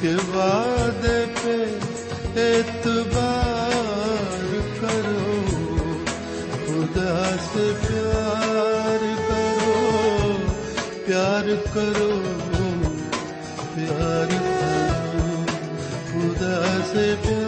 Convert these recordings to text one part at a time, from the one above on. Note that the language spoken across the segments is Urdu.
کے وعدے پہ اعتبار کرو، خدا سے پیار کرو پیار کرو پیار کرو، خدا سے پیار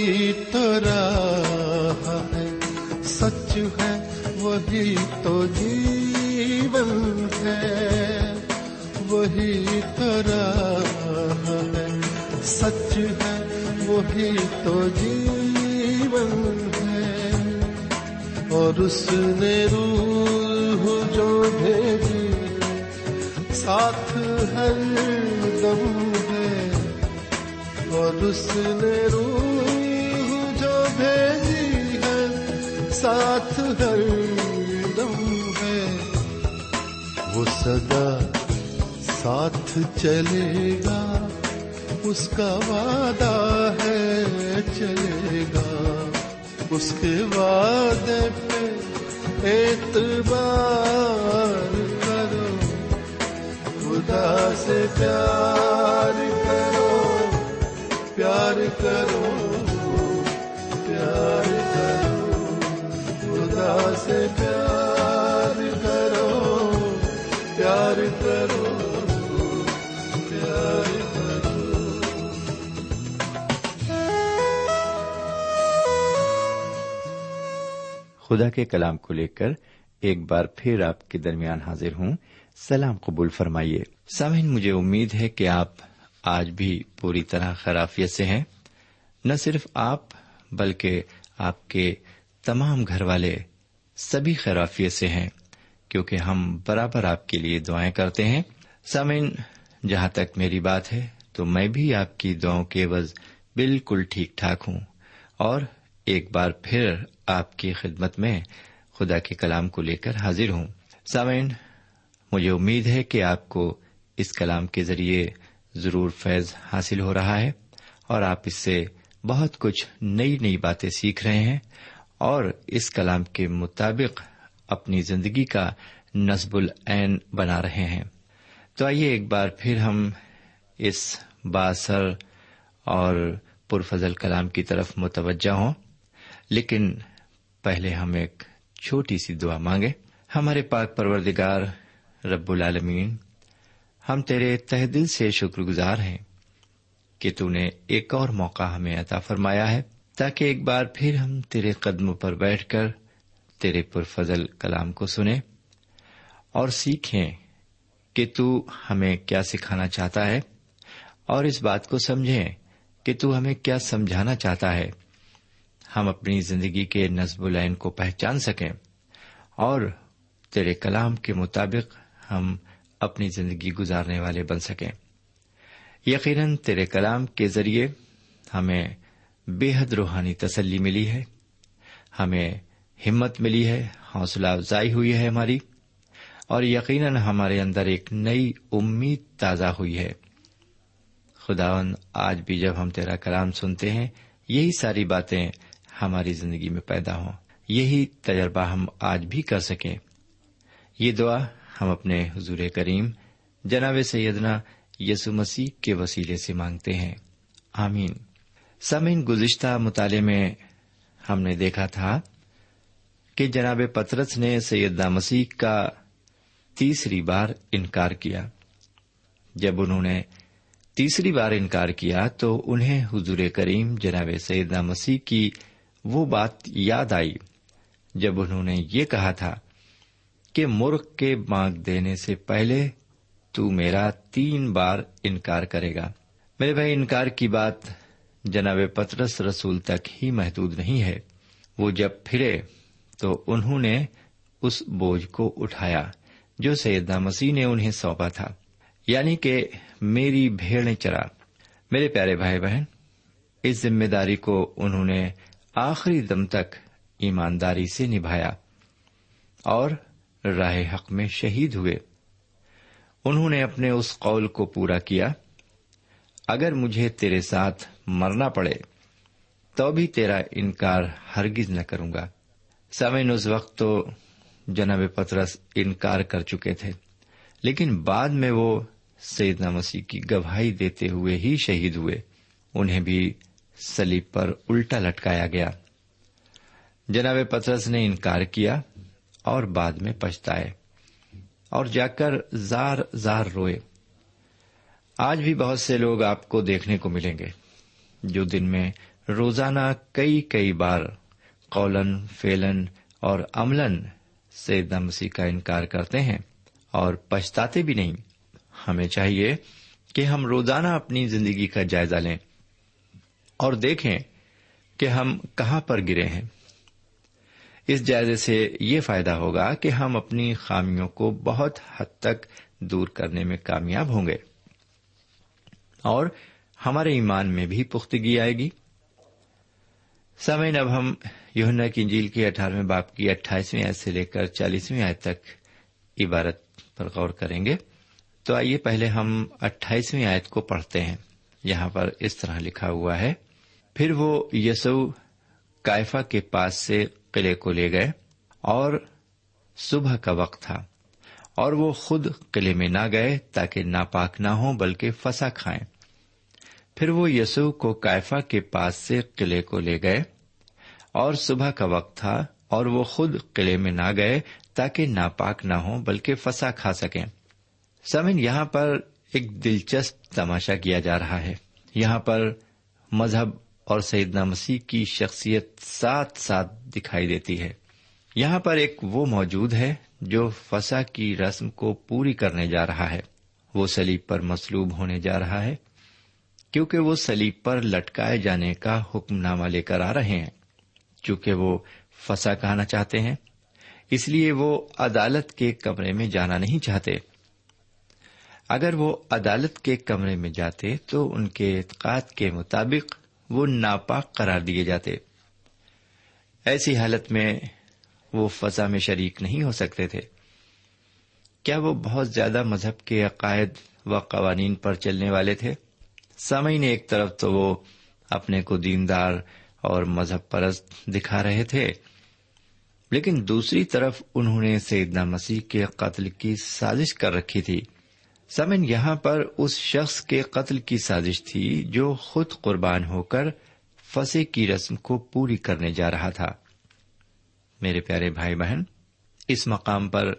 وہی تو راہ ہے۔ سچ ہے، وہی تو جیون ہے۔ وہی تو راہ ہے۔ سچ ہے، وہی تو جیون ہے۔ اور اس نے روح جو بھیجی، ساتھ ہر دم ہے۔ اور اس نے روح بھیجی ہے ساتھ ہر دم ہے وہ سدا ساتھ چلے گا، اس کا وعدہ ہے چلے گا۔ اس کے وعدے پہ اعتبار کرو، خدا سے پیار کرو پیار کرو۔ پیار کرو پیار کرو خدا کے کلام کو لے کر ایک بار پھر آپ کے درمیان حاضر ہوں۔ سلام قبول فرمائیے۔ سامعین، مجھے امید ہے کہ آپ آج بھی پوری طرح خرافیت سے ہیں۔ نہ صرف آپ، بلکہ آپ کے تمام گھر والے سبھی خرافیت سے ہیں، کیونکہ ہم برابر آپ کے لیے دعائیں کرتے ہیں۔ سامعین، جہاں تک میری بات ہے، تو میں بھی آپ کی دعاؤں کے عوض بالکل ٹھیک ٹھاک ہوں۔ اور ایک بار پھر آپ کی خدمت میں خدا کے کلام کو لے کر حاضر ہوں۔ سامعین، مجھے امید ہے کہ آپ کو اس کلام کے ذریعے ضرور فیض حاصل ہو رہا ہے اور آپ اس سے بہت کچھ نئی نئی باتیں سیکھ رہے ہیں۔ اور اس کلام کے مطابق اپنی زندگی کا نصب العین بنا رہے ہیں۔ تو آئیے ایک بار پھر ہم اس باثر اور پرفضل کلام کی طرف متوجہ ہوں۔ لیکن پہلے ہم ایک چھوٹی سی دعا مانگے ہمارے پاک پروردگار رب العالمین، ہم تیرے تہ دل سے شکر گزار ہیں کہ تو نے ایک اور موقع ہمیں عطا فرمایا ہے۔ تاکہ ایک بار پھر ہم تیرے قدموں پر بیٹھ کر تیرے پرفضل کلام کو سنیں اور سیکھیں کہ تو ہمیں کیا سکھانا چاہتا ہے اور اس بات کو سمجھیں کہ تو ہمیں کیا سمجھانا چاہتا ہے۔ ہم اپنی زندگی کے نصب العین کو پہچان سکیں اور تیرے کلام کے مطابق ہم اپنی زندگی گزارنے والے بن سکیں۔ یقیناً تیرے کلام کے ذریعے ہمیں بے حد روحانی تسلی ملی ہے۔ ہمیں ہمت ملی ہے، حوصلہ افزائی ہوئی ہے ہماری، اور یقیناً ہمارے اندر ایک نئی امید تازہ ہوئی ہے۔ خداون آج بھی جب ہم تیرا کلام سنتے ہیں، یہی ساری باتیں ہماری زندگی میں پیدا ہوں۔ یہی تجربہ ہم آج بھی کر سکیں۔ یہ دعا ہم اپنے حضور کریم، جناب سیدنا یسو مسیح کے وسیلے سے مانگتے ہیں۔ آمین۔ سمین گزشتہ مطالعے میں ہم نے دیکھا تھا کہ جناب پترس نے سیدنا مسیح کا تیسری بار انکار کیا۔ جب انہوں نے تیسری بار انکار کیا تو انہیں حضور کریم جناب سیدنا مسیح کی وہ بات یاد آئی۔ جب انہوں نے یہ کہا تھا کہ مرغ کے مانگ دینے سے پہلے تو میرا تین بار انکار کرے گا۔ میرے بھائی، انکار کی بات جناب پترس رسول تک ہی محدود نہیں ہے۔ وہ جب پھرے تو انہوں نے اس بوجھ کو اٹھایا جو سیدنا مسیح نے انہیں سونپا تھا۔ یعنی کہ میری بھیڑ چرا۔ میرے پیارے بھائی بہن، اس ذمہ داری کو انہوں نے آخری دم تک ایمانداری سے نبھایا اور راہ حق میں شہید ہوئے۔ انہوں نے اپنے اس قول کو پورا کیا، اگر مجھے تیرے ساتھ مرنا پڑے۔ تو بھی تیرا انکار ہرگز نہ کروں گا۔ سمین اس وقت تو جناب پترس انکار کر چکے تھے۔ لیکن بعد میں وہ سیدنا مسیح کی گواہی دیتے ہوئے ہی شہید ہوئے۔ انہیں بھی سلیب پر الٹا لٹکایا گیا۔ جناب پترس نے انکار کیا اور بعد میں پچھتائے اور جا کر زار زار روئے۔ آج بھی بہت سے لوگ آپ کو دیکھنے کو ملیں گے۔ جو دن میں روزانہ کئی کئی بار قولن فیلن اور املن سے مسیح کا انکار کرتے ہیں اور پچھتاتے بھی نہیں۔ ہمیں چاہیے کہ ہم روزانہ اپنی زندگی کا جائزہ لیں اور دیکھیں کہ ہم کہاں پر گرے ہیں۔ اس جائزے سے یہ فائدہ ہوگا کہ ہم اپنی خامیوں کو بہت حد تک دور کرنے میں کامیاب ہوں گے۔ اور ہمارے ایمان میں بھی پختگی آئے گی۔ سمعین اب ہم یونا کی انجیل کی اٹھارہویں باپ کی اٹھائیسویں آیت سے لے کر چالیسویں آیت تک عبارت پر غور کریں گے۔ تو آئیے پہلے ہم اٹھائیسویں آیت کو پڑھتے ہیں۔ یہاں پر اس طرح لکھا ہوا ہے، پھر وہ یسو کائفا کے پاس سے قلعے کو لے گئے اور صبح کا وقت تھا اور وہ خود قلعے میں نہ گئے تاکہ ناپاک نہ ہوں، بلکہ فسا کھائیں۔ پھر وہ یسو کو کائفا کے پاس سے قلعے کو لے گئے اور صبح کا وقت تھا اور وہ خود قلعے میں نہ گئے تاکہ ناپاک نہ ہوں بلکہ فسا کھا سکیں۔ سمن یہاں پر ایک دلچسپ تماشا کیا جا رہا ہے۔ یہاں پر مذہب اور سیدنا مسیح کی شخصیت ساتھ ساتھ دکھائی دیتی ہے۔ یہاں پر ایک وہ موجود ہے جو فسا کی رسم کو پوری کرنے جا رہا ہے۔ وہ سلیب پر مسلوب ہونے جا رہا ہے۔ کیونکہ وہ سلیب پر لٹکائے جانے کا حکم نامہ لے کر آ رہے ہیں، چونکہ وہ فسا کہنا چاہتے ہیں، اس لیے وہ عدالت کے کمرے میں جانا نہیں چاہتے۔ اگر وہ عدالت کے کمرے میں جاتے تو ان کے اعتقاد کے مطابق وہ ناپاک قرار دیے جاتے۔ ایسی حالت میں وہ فضا میں شریک نہیں ہو سکتے تھے۔ کیا وہ بہت زیادہ مذہب کے عقائد و قوانین پر چلنے والے تھے؟ سامعین ایک طرف تو وہ اپنے کو دیندار اور مذہب پرست دکھا رہے تھے، لیکن دوسری طرف انہوں نے سیدنا مسیح کے قتل کی سازش کر رکھی تھی۔ سمن یہاں پر اس شخص کے قتل کی سازش تھی جو خود قربان ہو کر فسے کی رسم کو پوری کرنے جا رہا تھا۔ میرے پیارے بھائی بہن، اس مقام پر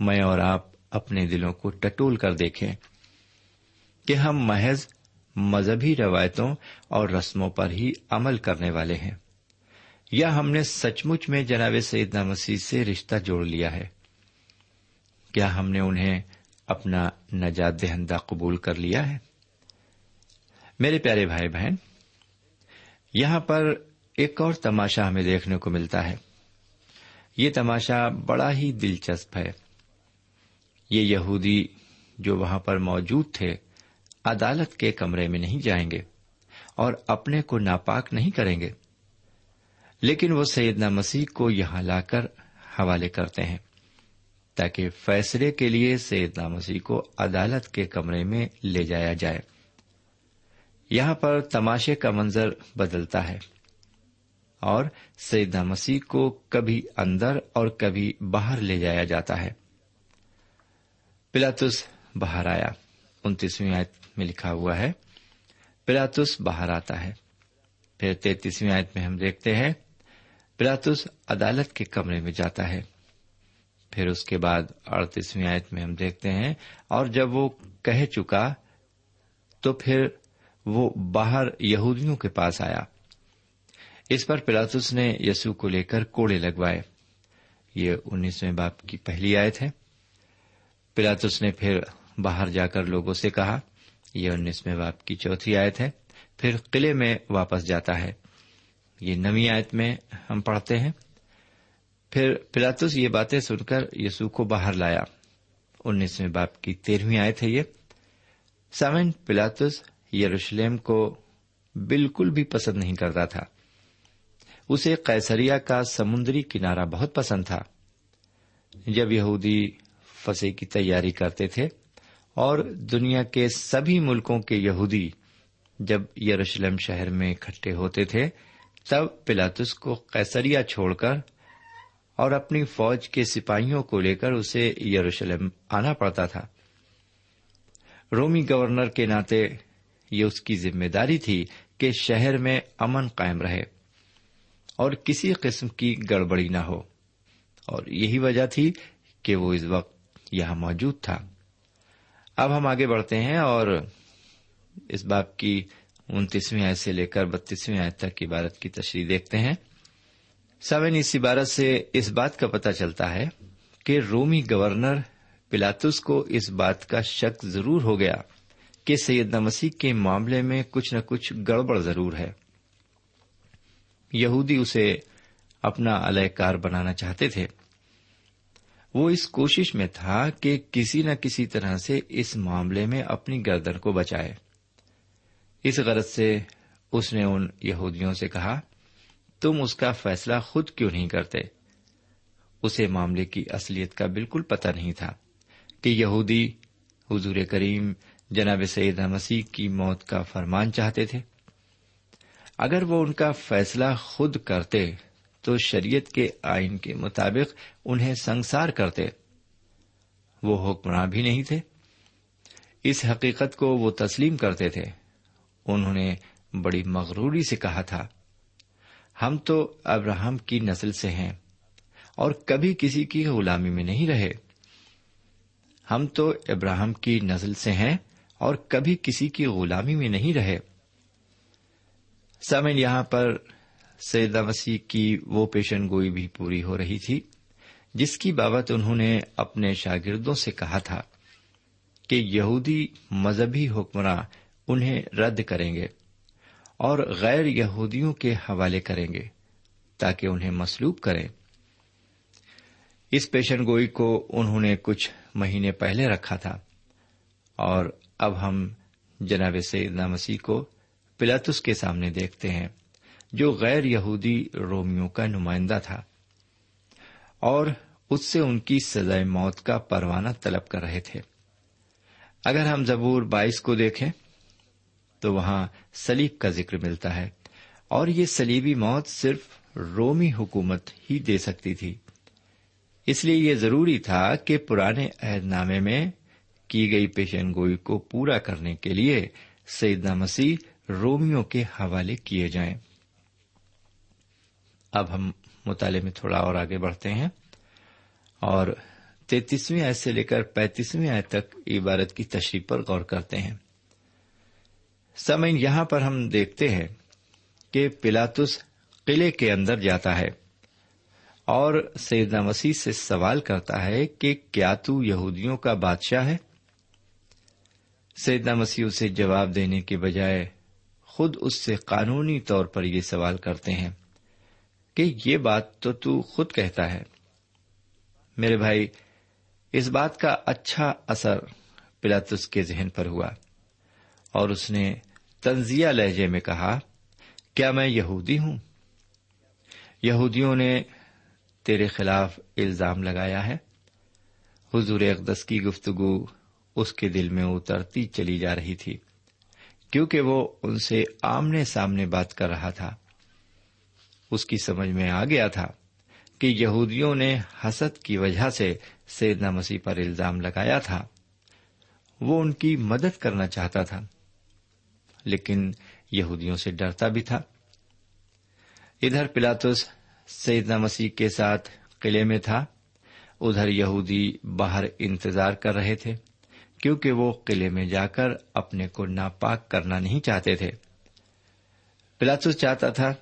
میں اور آپ اپنے دلوں کو ٹٹول کر دیکھیں کہ ہم محض مذہبی روایتوں اور رسموں پر ہی عمل کرنے والے ہیں۔ یا ہم نے سچ مچ میں جناب سیدنا مسیح سے رشتہ جوڑ لیا ہے۔ کیا ہم نے انہیں اپنا نجات دہندہ قبول کر لیا ہے؟ میرے پیارے بھائی بہن، یہاں پر ایک اور تماشا ہمیں دیکھنے کو ملتا ہے۔ یہ تماشا بڑا ہی دلچسپ ہے۔ یہ یہودی جو وہاں پر موجود تھے عدالت کے کمرے میں نہیں جائیں گے اور اپنے کو ناپاک نہیں کریں گے۔ لیکن وہ سیدنا مسیح کو یہاں لا کر حوالے کرتے ہیں تاکہ فیصلے کے لیے سیدنا مسیح کو عدالت کے کمرے میں لے جایا جائے۔ یہاں پر تماشے کا منظر بدلتا ہے اور سیدنا مسیح کو کبھی اندر اور کبھی باہر لے جایا جاتا ہے۔ پلاتس باہر آیا۔ انتیسویں آیت میں لکھا ہوا ہے۔ پلاتس باہر آتا ہے۔ پھر تینتیسویں آیت میں ہم دیکھتے ہیں، پلاتس عدالت کے کمرے میں جاتا ہے۔ پھر اس کے بعد اڑتیسویں آیت میں ہم دیکھتے ہیں، اور جب وہ کہہ چکا، تو پھر وہ باہر یہودیوں کے پاس آیا۔ اس پر پلاتس نے یسو کو لے کر کوڑے لگوائے۔ یہ انیسویں باپ کی پہلی آیت ہے۔ پلاتس نے پھر باہر جا کر لوگوں سے کہا یہ انیسویں باپ کی چوتھی آیت ہے، پھر قلعے میں واپس جاتا ہے۔ یہ نو آیت میں ہم پڑھتے ہیں۔ پھر پلاتس یہ باتیں سن کر یسو کو باہر لایا۔ انیسویں باپ کی تیرہویں آیت ہے یہ۔ سامن پلاتس یروشلم کو بالکل بھی پسند نہیں کرتا تھا۔ اسے قیصریا کا سمندری کنارہ بہت پسند تھا۔ جب یہودی فسے کی تیاری کرتے تھے اور دنیا کے سبھی ملکوں کے یہودی جب یروشلم شہر میں اکٹھے ہوتے تھے، تب پلاتس کو کیسریا چھوڑ کر اور اپنی فوج کے سپاہیوں کو لے کر اسے یروشلم آنا پڑتا تھا۔ رومی گورنر کے ناطے یہ اس کی ذمہ داری تھی کہ شہر میں امن قائم رہے اور کسی قسم کی گڑبڑی نہ ہو اور یہی وجہ تھی کہ وہ اس وقت یہاں موجود تھا۔ اب ہم آگے بڑھتے ہیں اور اس باپ کی انتیسویں آیت سے لے کر بتیسویں آیت تک عبارت کی تشریح دیکھتے ہیں۔ سوین اس عبارت سے اس بات کا پتہ چلتا ہے کہ رومی گورنر پلاتس کو اس بات کا شک ضرور ہو گیا کہ سیدنا مسیح کے معاملے میں کچھ نہ کچھ گڑبڑ ضرور ہے۔ یہودی اسے اپنا اہل کار بنانا چاہتے تھے۔ وہ اس کوشش میں تھا کہ کسی نہ کسی طرح سے اس معاملے میں اپنی گردن کو بچائے۔ اس غرض سے اس نے ان یہودیوں سے کہا، تم اس کا فیصلہ خود کیوں نہیں کرتے؟ اسے معاملے کی اصلیت کا بالکل پتہ نہیں تھا کہ یہودی حضور کریم جناب سید مسیح کی موت کا فرمان چاہتے تھے۔ اگر وہ ان کا فیصلہ خود کرتے تو شریعت کے آئین کے مطابق انہیں سنسار کرتے۔ وہ حکمراں بھی نہیں تھے۔ اس حقیقت کو وہ تسلیم کرتے تھے۔ انہوں نے بڑی مغروری سے کہا تھا، ہم تو ابراہم کی نسل سے ہیں اور کبھی کسی کی غلامی میں نہیں رہے۔ ہم تو ابراہم کی نسل سے ہیں اور کبھی کسی کی غلامی میں نہیں رہے۔ سمن یہاں پر سیدہ مسیح کی وہ پیشن گوئی بھی پوری ہو رہی تھی، جس کی بابت انہوں نے اپنے شاگردوں سے کہا تھا کہ یہودی مذہبی حکمراں انہیں رد کریں گے اور غیر یہودیوں کے حوالے کریں گے تاکہ انہیں مسلوب کریں۔ اس پیشن گوئی کو انہوں نے کچھ مہینے پہلے رکھا تھا اور اب ہم جناب سیدنا مسیح کو پلاتس کے سامنے دیکھتے ہیں۔ جو غیر یہودی رومیوں کا نمائندہ تھا اور اس سے ان کی سزائے موت کا پروانہ طلب کر رہے تھے۔ اگر ہم زبور بائیس کو دیکھیں تو وہاں سلیب کا ذکر ملتا ہے اور یہ سلیبی موت صرف رومی حکومت ہی دے سکتی تھی۔ اس لیے یہ ضروری تھا کہ پرانے عہد نامے میں کی گئی پیشن گوئی کو پورا کرنے کے لیے سیدنا مسیح رومیوں کے حوالے کیے جائیں۔ اب ہم مطالعے میں تھوڑا اور آگے بڑھتے ہیں۔ اور تینتیسویں آئے سے لے کر پینتیسویں آئے تک عبارت کی تشریح پر غور کرتے ہیں۔ سمعین یہاں پر ہم دیکھتے ہیں کہ پلاتس قلعے کے اندر جاتا ہے اور سیدنا مسیح سے سوال کرتا ہے کہ کیا تو یہودیوں کا بادشاہ ہے؟ سیدنا مسیح اسے جواب دینے کے بجائے خود اس سے قانونی طور پر یہ سوال کرتے ہیں۔ کہ یہ بات تو تو خود کہتا ہے۔ میرے بھائی، اس بات کا اچھا اثر پلاتس کے ذہن پر ہوا اور اس نے تنزیہ لہجے میں کہا، کیا میں یہودی ہوں؟ یہودیوں نے تیرے خلاف الزام لگایا ہے۔ حضور اقدس کی گفتگو اس کے دل میں اترتی چلی جا رہی تھی، کیونکہ وہ ان سے آمنے سامنے بات کر رہا تھا۔ اس کی سمجھ میں آ گیا تھا کہ یہودیوں نے حسد کی وجہ سے سیدنا مسیح پر الزام لگایا تھا۔ وہ ان کی مدد کرنا چاہتا تھا، لیکن یہودیوں سے ڈرتا بھی تھا۔ ادھر پلاتس سیدنا مسیح کے ساتھ قلعے میں تھا، ادھر یہودی باہر انتظار کر رہے تھے، کیونکہ وہ قلعے میں جا کر اپنے کو ناپاک کرنا نہیں چاہتے تھے۔ پلاتس چاہتا تھا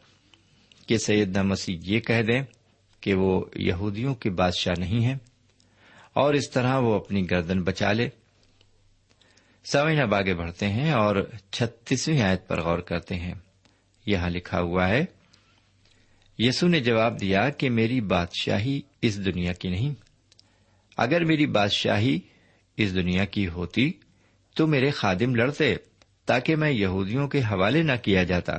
کہ سیدنا مسیح یہ کہہ دیں کہ وہ یہودیوں کے بادشاہ نہیں ہیں اور اس طرح وہ اپنی گردن بچا لے۔ سوئن اب آگے بڑھتے ہیں اور چھتیسویں آیت پر غور کرتے ہیں۔ یہاں لکھا ہوا ہے، یسو نے جواب دیا کہ میری بادشاہی اس دنیا کی نہیں۔ اگر میری بادشاہی اس دنیا کی ہوتی تو میرے خادم لڑتے تاکہ میں یہودیوں کے حوالے نہ کیا جاتا۔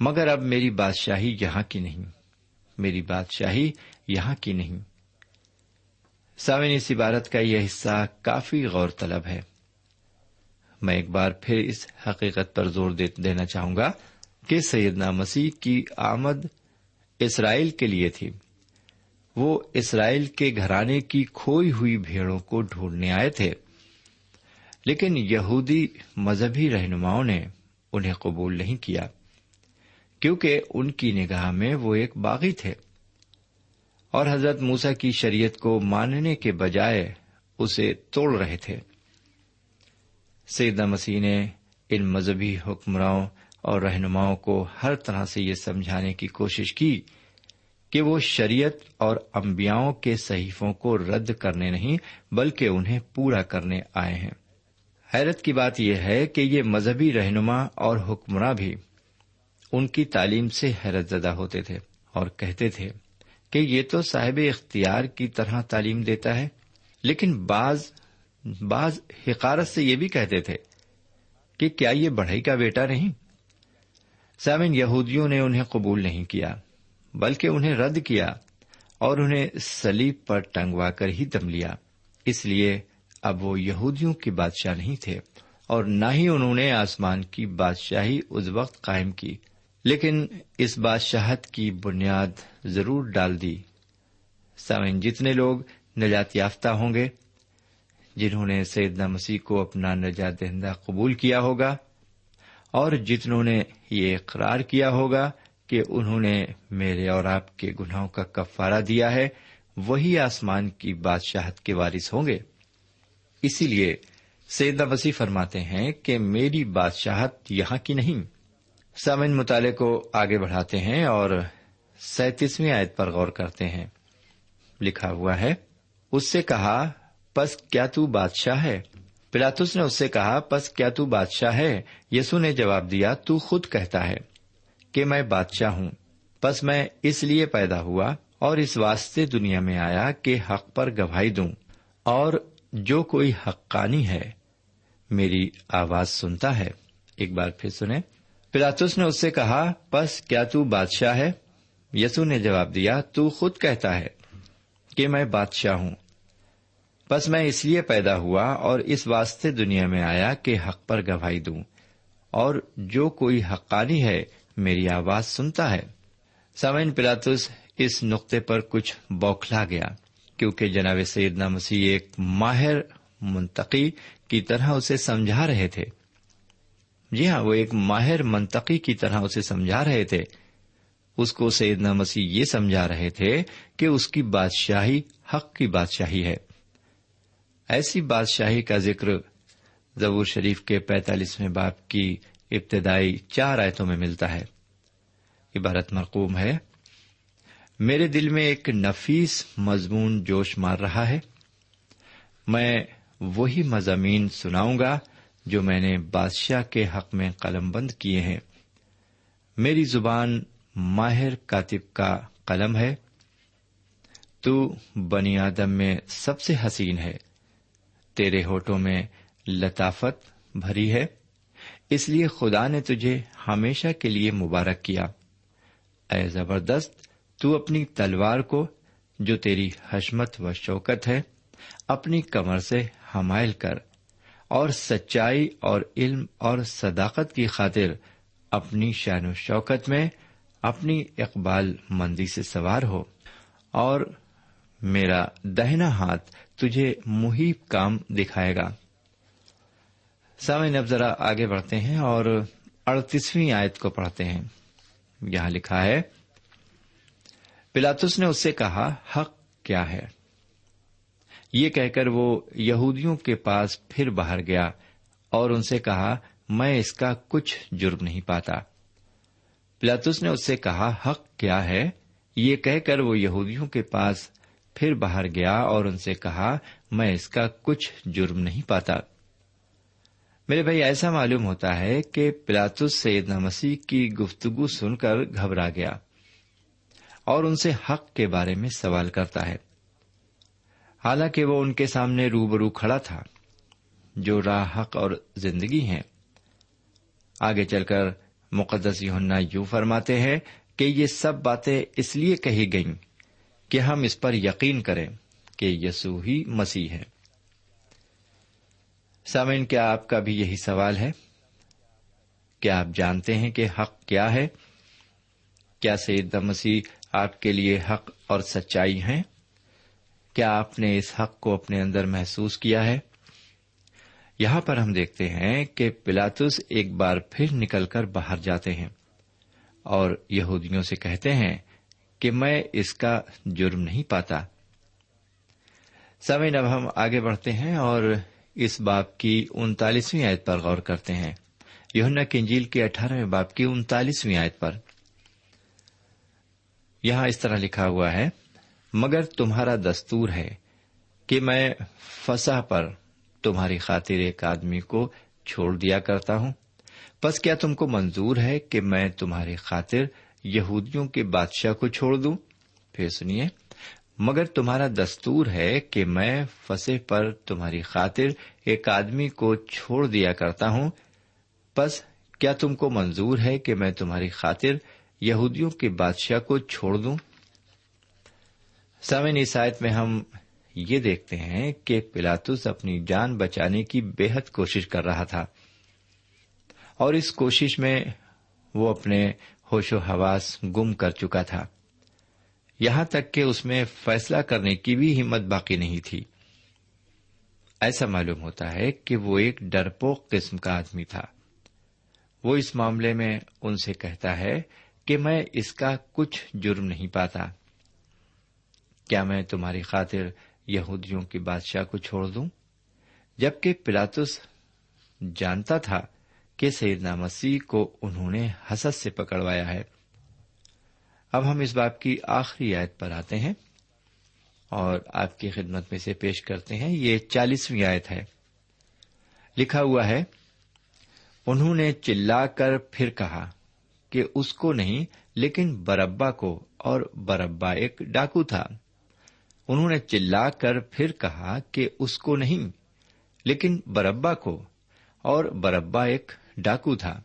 مگر اب میری بادشاہی یہاں کی نہیں۔ میری بادشاہی یہاں کی نہیں۔ ساوین اس عبارت کا یہ حصہ کافی غور طلب ہے۔ میں ایک بار پھر اس حقیقت پر زور دینا چاہوں گا کہ سیدنا مسیح کی آمد اسرائیل کے لیے تھی۔ وہ اسرائیل کے گھرانے کی کھوئی ہوئی بھیڑوں کو ڈھونڈنے آئے تھے۔ لیکن یہودی مذہبی رہنماؤں نے انہیں قبول نہیں کیا۔ کیونکہ ان کی نگاہ میں وہ ایک باغی تھے۔ اور حضرت موسا کی شریعت کو ماننے کے بجائے اسے توڑ رہے تھے۔ سیدہ مسیح نے ان مذہبی حکمراؤں اور رہنماؤں کو ہر طرح سے یہ سمجھانے کی کوشش کی کہ وہ شریعت اور امبیاؤں کے صحیفوں کو رد کرنے نہیں بلکہ انہیں پورا کرنے آئے ہیں۔ حیرت کی بات یہ ہے کہ یہ مذہبی رہنما اور حکمراں بھی ان کی تعلیم سے حیرت زدہ ہوتے تھے اور کہتے تھے کہ یہ تو صاحب اختیار کی طرح تعلیم دیتا ہے، لیکن بعض بعض حقارت سے یہ بھی کہتے تھے کہ کیا یہ بڑھئی کا بیٹا نہیں؟ سیون یہودیوں نے انہیں قبول نہیں کیا، بلکہ انہیں رد کیا اور انہیں سلیب پر ٹنگوا کر ہی دم لیا۔ اس لیے اب وہ یہودیوں کے بادشاہ نہیں تھے اور نہ ہی انہوں نے آسمان کی بادشاہی اس وقت قائم کی۔ لیکن اس بادشاہت کی بنیاد ضرور ڈال دی۔ سوئن جتنے لوگ نجات یافتہ ہوں گے، جنہوں نے سیدنا مسیح کو اپنا نجات دہندہ قبول کیا ہوگا، اور جتنوں نے یہ اقرار کیا ہوگا کہ انہوں نے میرے اور آپ کے گناہوں کا کفارہ دیا ہے، وہی آسمان کی بادشاہت کے وارث ہوں گے۔ اسی لیے سیدہ مسیح فرماتے ہیں کہ میری بادشاہت یہاں کی نہیں۔ سامن مطالعے کو آگے بڑھاتے ہیں اور سینتیسویں آیت پر غور کرتے ہیں۔ لکھا ہوا ہے، اس سے کہا، پس کیا تو بادشاہ ہے؟ پلاتس نے اس سے کہا، پس کیا تو بادشاہ ہے؟ یسو نے جواب دیا، تو خود کہتا ہے کہ میں بادشاہ ہوں۔ بس میں اس لیے پیدا ہوا اور اس واسطے دنیا میں آیا کہ حق پر گواہی دوں۔ اور جو کوئی حقانی ہے، میری آواز سنتا ہے۔ ایک بار پھر سنیں۔ پلاتس نے اس سے کہا بس کیا تو بادشاہ ہے؟ یسو نے جواب دیا، تو خود کہتا ہے کہ میں بادشاہ ہوں۔ بس میں اس لیے پیدا ہوا اور اس واسطے دنیا میں آیا کہ حق پر گواہی دوں۔ اور جو کوئی حقانی ہے، میری آواز سنتا ہے۔ سامعین، پلاتس اس نقطے پر کچھ بوکھلا گیا، کیونکہ جناب سیدنا مسیح ایک ماہر منتقی کی طرح اسے سمجھا رہے تھے۔ جی ہاں وہ ایک ماہر منطقی کی طرح اسے سمجھا رہے تھے۔ اس کو سیدنا مسیح یہ سمجھا رہے تھے کہ اس کی بادشاہی حق کی بادشاہی ہے۔ ایسی بادشاہی کا ذکر زبور شریف کے پینتالیسویں باپ کی ابتدائی چار آیتوں میں ملتا ہے۔ عبارت مرقوم ہے۔ میرے دل میں ایک نفیس مضمون جوش مار رہا ہے۔ میں وہی مضامین سناؤں گا جو میں نے بادشاہ کے حق میں قلم بند کیے ہیں۔ میری زبان ماہر کاتب کا قلم ہے۔ تو بنی آدم میں سب سے حسین ہے۔ تیرے ہوٹوں میں لطافت بھری ہے۔ اس لیے خدا نے تجھے ہمیشہ کے لیے مبارک کیا۔ اے زبردست، تو اپنی تلوار کو جو تیری حشمت و شوکت ہے، اپنی کمر سے حمائل کر۔ اور سچائی اور علم اور صداقت کی خاطر اپنی شان و شوکت میں اپنی اقبال مندی سے سوار ہو۔ اور میرا دہنا ہاتھ تجھے محیب کام دکھائے گا۔ سامعین، اب ذرا آگے بڑھتے ہیں اور اڑتیسویں آیت کو پڑھتے ہیں۔ یہاں لکھا ہے، پلاتس نے اس سے کہا، حق کیا ہے؟ یہ کہہ کر وہ یہودیوں کے پاس پھر باہر گیا اور ان سے کہا، میں اس کا کچھ جرم نہیں پاتا۔ پلاتس نے اس سے کہا، حق کیا ہے؟ یہ کہہ کر وہ یہودیوں کے پاس پھر باہر گیا اور ان سے کہا، میں اس کا کچھ جرم نہیں پاتا۔ میرے بھائی، ایسا معلوم ہوتا ہے کہ پلاتس سیدنا مسیح کی گفتگو سن کر گھبرا گیا اور ان سے حق کے بارے میں سوال کرتا ہے۔ حالانکہ وہ ان کے سامنے روبرو کھڑا تھا، جو راہ حق اور زندگی ہیں۔ آگے چل کر مقدس یوننا یوں فرماتے ہیں کہ یہ سب باتیں اس لیے کہی گئیں کہ ہم اس پر یقین کریں کہ یسو ہی مسیح ہے سامعین، کیا آپ کا بھی یہی سوال ہے؟ کیا آپ جانتے ہیں کہ حق کیا ہے؟ کیا سید مسیح آپ کے لیے حق اور سچائی ہیں؟ کیا آپ نے اس حق کو اپنے اندر محسوس کیا ہے؟ یہاں پر ہم دیکھتے ہیں کہ پلاتس ایک بار پھر نکل کر باہر جاتے ہیں اور یہودیوں سے کہتے ہیں کہ میں اس کا جرم نہیں پاتا۔ سمے اب ہم آگے بڑھتے ہیں اور اس باپ کی انتالیسویں آیت پر غور کرتے ہیں۔ یونا کنجیل کے اٹھارہویں باپ کی انتالیسویں آیت پر۔ یہاں اس طرح لکھا ہوا ہے مگر تمہارا دستور ہے کہ میں فسا پر تمہاری خاطر ایک آدمی کو چھوڑ دیا کرتا ہوں۔ بس کیا تم کو منظور ہے کہ میں تمہاری خاطر یہودیوں کے بادشاہ کو چھوڑ دوں؟ پھر سنیے، مگر تمہارا دستور ہے کہ میں فسے پر تمہاری خاطر ایک آدمی کو چھوڑ دیا کرتا ہوں۔ بس کیا تم کو منظور ہے کہ میں تمہاری خاطر یہودیوں کے بادشاہ کو چھوڑ دوں؟ سامن عیسائیت میں ہم یہ دیکھتے ہیں کہ پلاتس اپنی جان بچانے کی بے حد کوشش کر رہا تھا۔ اور اس کوشش میں وہ اپنے ہوش و حواس گم کر چکا تھا۔ یہاں تک کہ اس میں فیصلہ کرنے کی بھی ہمت باقی نہیں تھی۔ ایسا معلوم ہوتا ہے کہ وہ ایک ڈرپوک قسم کا آدمی تھا۔ وہ اس معاملے میں ان سے کہتا ہے کہ میں اس کا کچھ جرم نہیں پاتا۔ کیا میں تمہاری خاطر یہودیوں کی بادشاہ کو چھوڑ دوں؟ جبکہ پلاتس جانتا تھا کہ سیدنا مسیح کو انہوں نے حسد سے پکڑوایا ہے۔ اب ہم اس باپ کی آخری آیت پر آتے ہیں اور آپ کی خدمت میں سے پیش کرتے ہیں۔ یہ چالیسویں آیت ہے۔ لکھا ہوا ہے، انہوں نے چلا کر پھر کہا کہ اس کو نہیں، لیکن بربا کو اور بربا ایک ڈاکو تھا۔ انہوں نے چلا کر پھر کہا کہ اس کو نہیں، لیکن بربا کو، اور بربا ایک ڈاکو تھا۔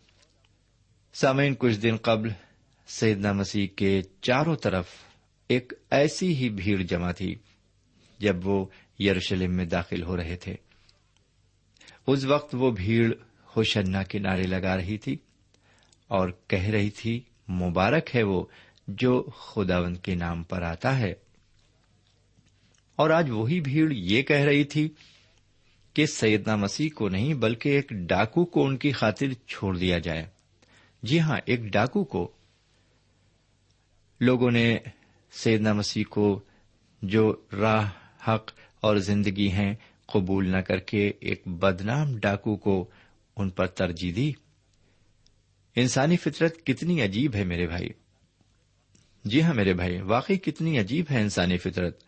سامعین، کچھ دن قبل سیدنا مسیح کے چاروں طرف ایک ایسی ہی بھیڑ جمع تھی جب وہ یروشلم میں داخل ہو رہے تھے۔ اس وقت وہ بھیڑ ہوشنا کے نعرے لگا رہی تھی اور کہہ رہی تھی، مبارک ہے وہ جو خداون کے نام پر آتا ہے۔ اور آج وہی بھیڑ یہ کہہ رہی تھی کہ سیدنا مسیح کو نہیں بلکہ ایک ڈاکو کو ان کی خاطر چھوڑ دیا جائے۔ جی ہاں ایک ڈاکو کو۔ لوگوں نے سیدنا مسیح کو جو راہ، حق اور زندگی ہیں قبول نہ کر کے ایک بدنام ڈاکو کو ان پر ترجیح دی۔ انسانی فطرت کتنی عجیب ہے میرے بھائی۔ جی ہاں میرے بھائی، واقعی کتنی عجیب ہے انسانی فطرت۔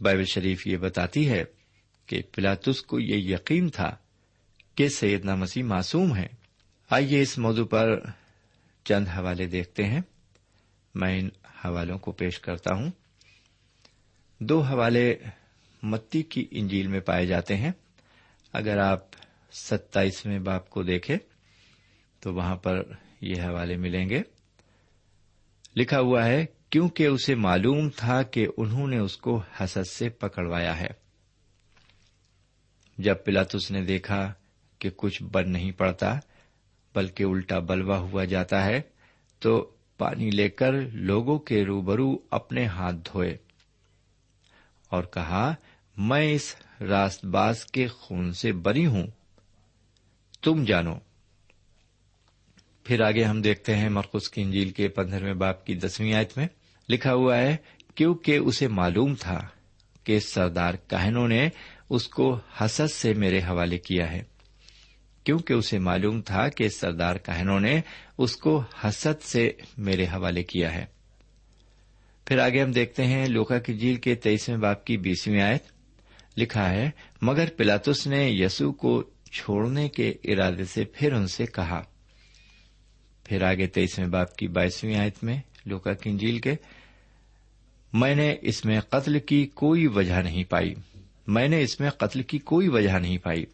بائبل شریف یہ بتاتی ہے کہ پلاتس کو یہ یقین تھا کہ سیدنا مسیح معصوم ہے آئیے اس موضوع پر چند حوالے دیکھتے ہیں۔ میں ان حوالوں کو پیش کرتا ہوں۔ دو حوالے متی کی انجیل میں پائے جاتے ہیں۔ اگر آپ ستائیسویں باپ کو دیکھیں تو وہاں پر یہ حوالے ملیں گے۔ لکھا ہوا ہے کیونکہ اسے معلوم تھا کہ انہوں نے اس کو حسد سے پکڑوایا ہے۔ جب پلاتس نے دیکھا کہ کچھ بن نہیں پڑتا، بلکہ الٹا بلوا ہوا جاتا ہے، تو پانی لے کر لوگوں کے روبرو اپنے ہاتھ دھوئے اور کہا، میں اس راست باز کے خون سے بری ہوں۔ تم جانو پھر آگے ہم دیکھتے ہیں مرکز کی انجیل کے پندرہویں باپ کی دسویں آیت میں لکھا ہوا ہے، کیونکہ اسے معلوم تھا کہ سردار کہنوں نے اس کو حسد سے میرے حوالے کیا ہے۔ کیونکہ اسے معلوم تھا کہ سردار کہنوں نے اس کو حسد سے میرے حوالے کیا ہے۔ پھر آگے ہم دیکھتے ہیں لوکا کی جیل کے تیئیسویں باپ کی بیسویں آیت لکھا ہے، مگر پلاتس نے یسو کو چھوڑنے کے ارادے سے پھر ان سے کہا پھر آگے تیئیسویں باپ کی بائیسویں آیت میں لوکا کی انجیل کے، میں نے اس میں قتل کی کوئی وجہ نہیں پائی۔ میں نے اس میں قتل کی کوئی وجہ نہیں پائی۔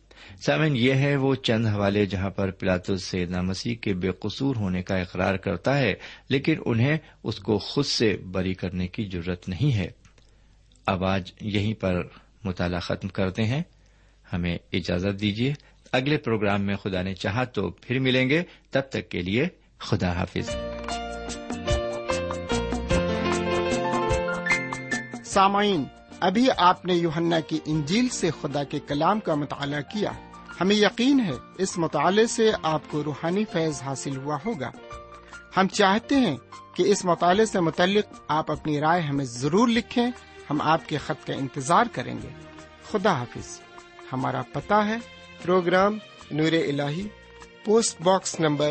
سامن یہ ہے وہ چند حوالے جہاں پر پلاتس سیدنا مسیح کے بے قصور ہونے کا اقرار کرتا ہے، لیکن انہیں اس کو خود سے بری کرنے کی ضرورت نہیں ہے۔ اب آج یہیں پر مطالعہ ختم کرتے ہیں۔ ہمیں اجازت دیجیے، اگلے پروگرام میں خدا نے چاہا تو پھر ملیں گے۔ تب تک کے لیے خدا حافظ سامعین، ابھی آپ نے یوہنا کی انجیل سے خدا کے کلام کا مطالعہ کیا۔ ہمیں یقین ہے اس مطالعے سے آپ کو روحانی فیض حاصل ہوا ہوگا۔ ہم چاہتے ہیں کہ اس مطالعے سے متعلق آپ اپنی رائے ہمیں ضرور لکھیں، ہم آپ کے خط کا انتظار کریں گے۔ خدا حافظ ہمارا پتا ہے پروگرام نور ال post box number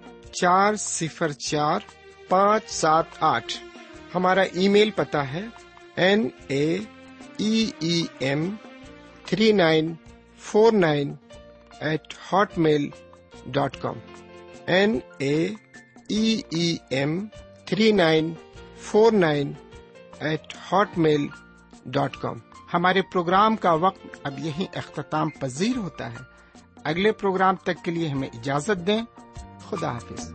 چار صفر چار پانچ سات آٹھ۔ ہمارا ای میل پتا ہے۔ N A E M three nine four nine eight Hotmail dot com. N A E M three nine four nine eight Hotmail dot com. ہمارے پروگرام کا وقت اب یہیں اختتام پذیر ہوتا ہے۔ اگلے پروگرام تک کے لیے ہمیں اجازت دیں۔ خدا حافظ